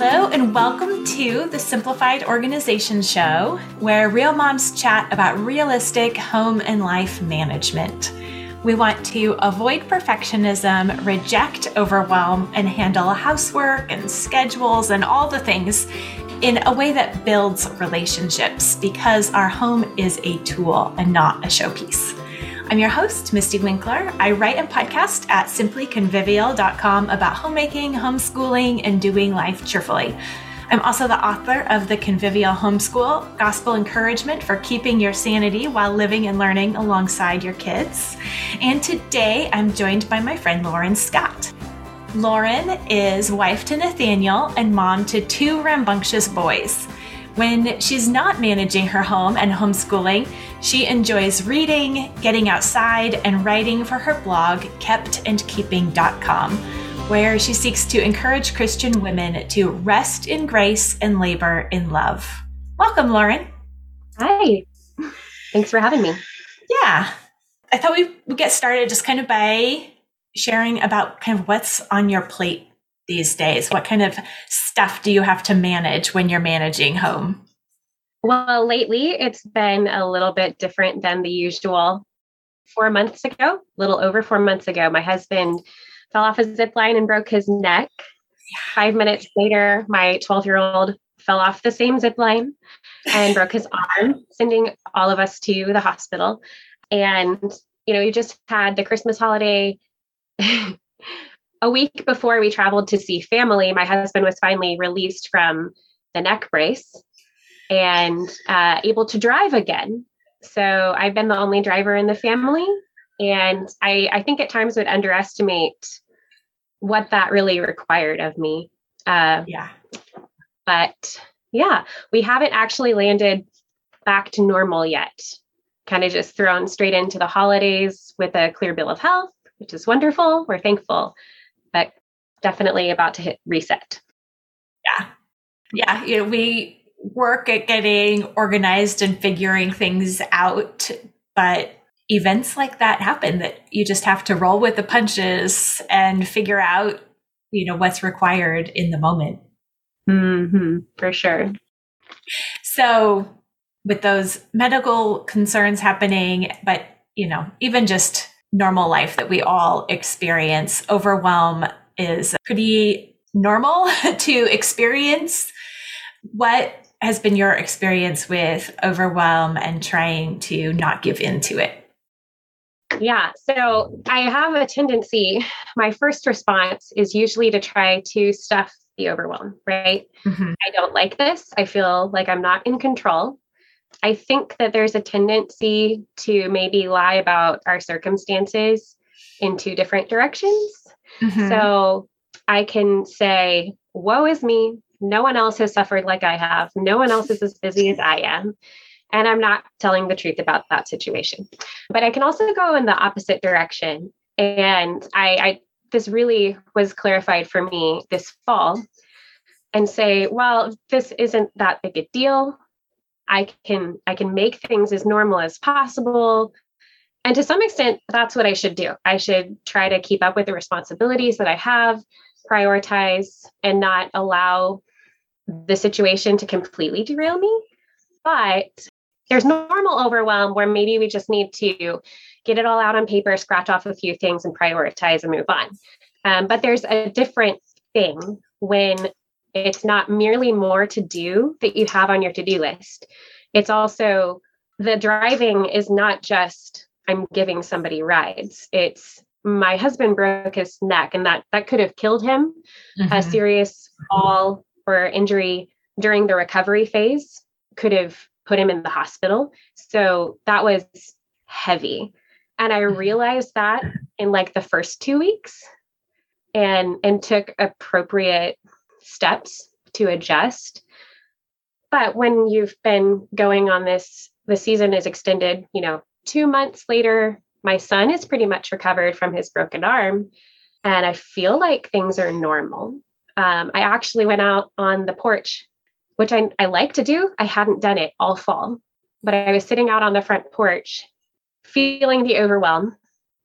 Hello, and welcome to the Simplified Organization Show, where real moms chat about realistic home and life management. We want to avoid perfectionism, reject overwhelm, and handle housework and schedules and all the things in a way that builds relationships because our home is a tool and not a showpiece. I'm your host, Mystie Winckler. I write and podcast at simplyconvivial.com about homemaking, homeschooling, and doing life cheerfully. I'm also the author of the Convivial Homeschool Gospel Encouragement for Keeping Your Sanity While Living and Learning Alongside Your Kids. And today I'm joined by my friend Lauren Scott. Lauren is wife to Nathaniel and mom to two rambunctious boys. When she's not managing her home and homeschooling, she enjoys reading, getting outside, and writing for her blog, keptandkeeping.com, where she seeks to encourage Christian women to rest in grace and labor in love. Welcome, Lauren. Hi. Thanks for having me. Yeah. I thought we would get started just kind of by sharing about kind of what's on your plate these days? What kind of stuff do you have to manage when you're managing home? Well, lately it's been a little bit different than the usual. Four months ago, a little over four months ago, my husband fell off a zip line and broke his neck. Five minutes later, my 12 year old fell off the same zip line and broke his arm, sending all of us to the hospital. And, you know, you just had the Christmas holiday a week before we traveled to see family, my husband was finally released from the neck brace and uh, able to drive again. So I've been the only driver in the family. And I, I think at times would underestimate what that really required of me. Uh, yeah. But yeah, we haven't actually landed back to normal yet. Kind of just thrown straight into the holidays with a clear bill of health, which is wonderful. We're thankful but definitely about to hit reset. Yeah. Yeah. You know, we work at getting organized and figuring things out, but events like that happen that you just have to roll with the punches and figure out, you know, what's required in the moment. Mm-hmm, for sure. So, with those medical concerns happening, but, you know, even just normal life that we all experience. Overwhelm is pretty normal to experience. What has been your experience with overwhelm and trying to not give in to it? Yeah, so I have a tendency, my first response is usually to try to stuff the overwhelm, right? Mm-hmm. I don't like this. I feel like I'm not in control. I think that there's a tendency to maybe lie about our circumstances in two different directions. Mm-hmm. So I can say, Woe is me. No one else has suffered like I have. No one else is as busy as I am. And I'm not telling the truth about that situation. But I can also go in the opposite direction. And I, I this really was clarified for me this fall and say, well, this isn't that big a deal. I can I can make things as normal as possible. And to some extent, that's what I should do. I should try to keep up with the responsibilities that I have, prioritize, and not allow the situation to completely derail me. But there's normal overwhelm where maybe we just need to get it all out on paper, scratch off a few things, and prioritize and move on. Um, but there's a different thing when it's not merely more to do that you have on your to do list. It's also the driving is not just I'm giving somebody rides. It's my husband broke his neck and that that could have killed him. Mm-hmm. A serious fall or injury during the recovery phase could have put him in the hospital. So that was heavy. And I mm-hmm. realized that in like the first 2 weeks and and took appropriate steps to adjust. But when you've been going on this, the season is extended, you know, two months later, my son is pretty much recovered from his broken arm. And I feel like things are normal. Um, I actually went out on the porch, which I, I like to do. I hadn't done it all fall, but I was sitting out on the front porch, feeling the overwhelm,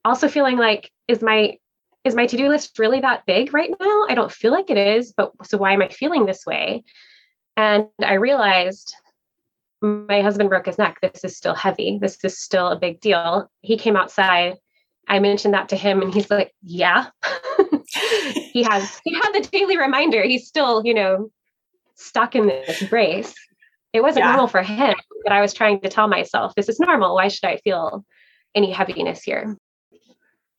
also feeling like, is my is my to-do list really that big right now? I don't feel like it is, but so why am I feeling this way? And I realized my husband broke his neck. This is still heavy. This is still a big deal. He came outside. I mentioned that to him and he's like, "Yeah." he has he had the daily reminder. He's still, you know, stuck in this brace. It wasn't yeah. normal for him, but I was trying to tell myself, this is normal. Why should I feel any heaviness here?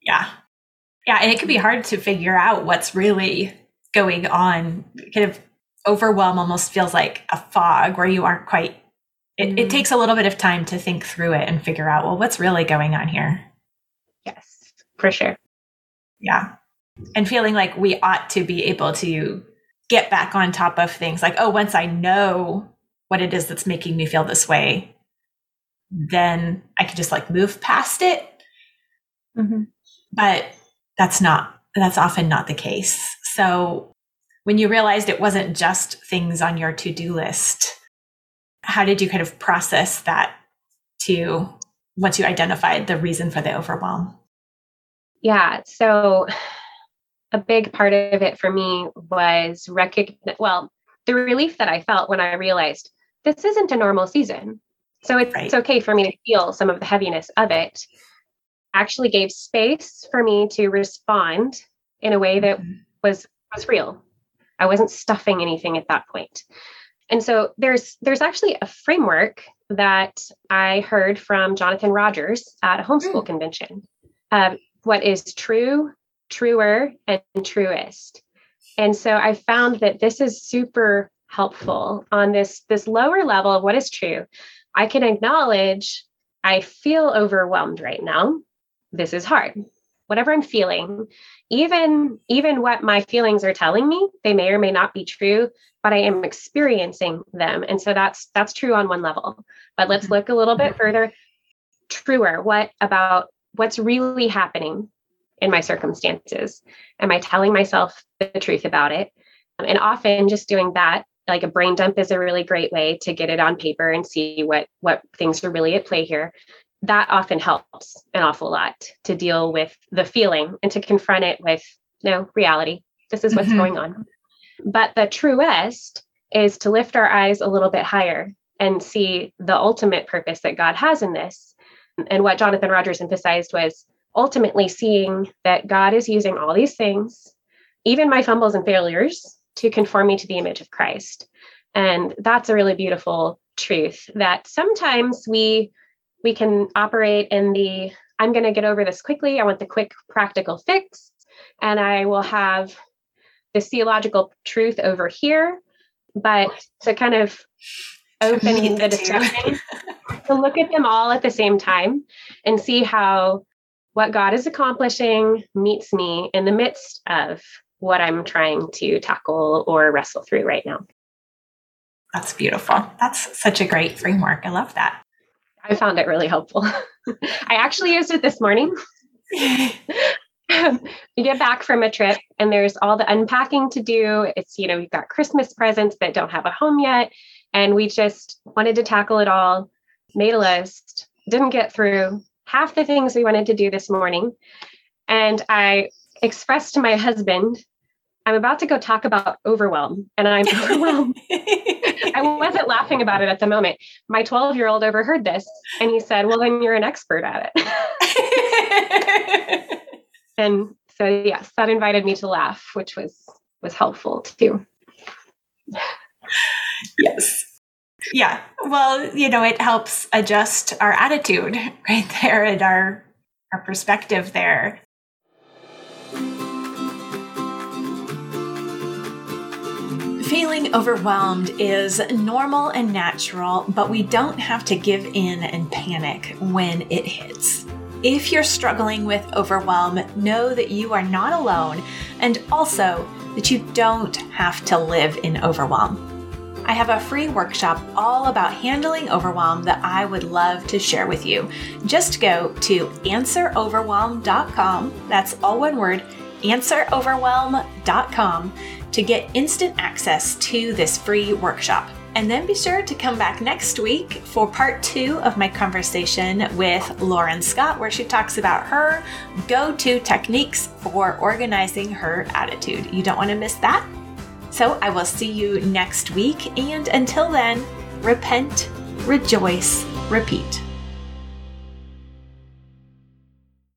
Yeah. Yeah, and it can be hard to figure out what's really going on. Kind of overwhelm almost feels like a fog where you aren't quite it, mm-hmm. it takes a little bit of time to think through it and figure out well what's really going on here yes for sure yeah and feeling like we ought to be able to get back on top of things. Like oh once i know what it is that's making me feel this way then i can just like move past it. Mm-hmm. but that's not that's often not the case. So when you realized it wasn't just things on your to-do list how did you kind of process that to once you identified the reason for the overwhelm? Yeah so a big part of it for me was recognize well the relief that i felt when i realized this isn't a normal season so it's, right. it's okay for me to feel some of the heaviness of it actually gave space for me to respond in a way that mm-hmm. was was real I wasn't stuffing anything at that point. And so there's there's actually a framework that I heard from Jonathan Rogers at a homeschool mm. convention. Uh, what is true, truer, and truest. And so I found that this is super helpful on this this lower level of what is true. I can acknowledge I feel overwhelmed right now. This is hard. Whatever I'm feeling, even even what my feelings are telling me they may or may not be true but i am experiencing them and so that's that's true on one level but let's mm-hmm. look a little bit further truer what about what's really happening in my circumstances am i telling myself the truth about it and often just doing that like a brain dump is a really great way to get it on paper and see what what things are really at play here that often helps an awful lot to deal with the feeling and to confront it with no reality. This is what's mm-hmm. going on. But the truest is to lift our eyes a little bit higher and see the ultimate purpose that God has in this. And what Jonathan Rogers emphasized was ultimately seeing that God is using all these things, even my fumbles and failures, to conform me to the image of Christ. And that's a really beautiful truth that sometimes we we can operate in the I'm going to get over this quickly. I want the quick practical fix. And I will have the theological truth over here. But to kind of open the discussion, to look at them all at the same time and see how what God is accomplishing meets me in the midst of what I'm trying to tackle or wrestle through right now. That's beautiful. That's such a great framework. I love that. I found it really helpful. I actually used it this morning. you get back from a trip and there's all the unpacking to do. It's, you know, we've got Christmas presents that don't have a home yet. And we just wanted to tackle it all, made a list, didn't get through half the things we wanted to do this morning. And I expressed to my husband I'm about to go talk about overwhelm and I'm overwhelmed. I wasn't laughing about it at the moment. My 12 year old overheard this and he said, Well, then you're an expert at it. and so, yes, that invited me to laugh, which was was helpful too. yes. Yeah. Well, you know, it helps adjust our attitude right there and our our perspective there. Feeling overwhelmed is normal and natural, but we don't have to give in and panic when it hits. If you're struggling with overwhelm, know that you are not alone and also that you don't have to live in overwhelm. I have a free workshop all about handling overwhelm that I would love to share with you. Just go to answeroverwhelm.com, that's all one word, answeroverwhelm.com to get instant access to this free workshop. And then be sure to come back next week for part two of my conversation with Lauren Scott, where she talks about her go to techniques for organizing her attitude. You don't want to miss that. So I will see you next week. And until then, repent, rejoice, repeat.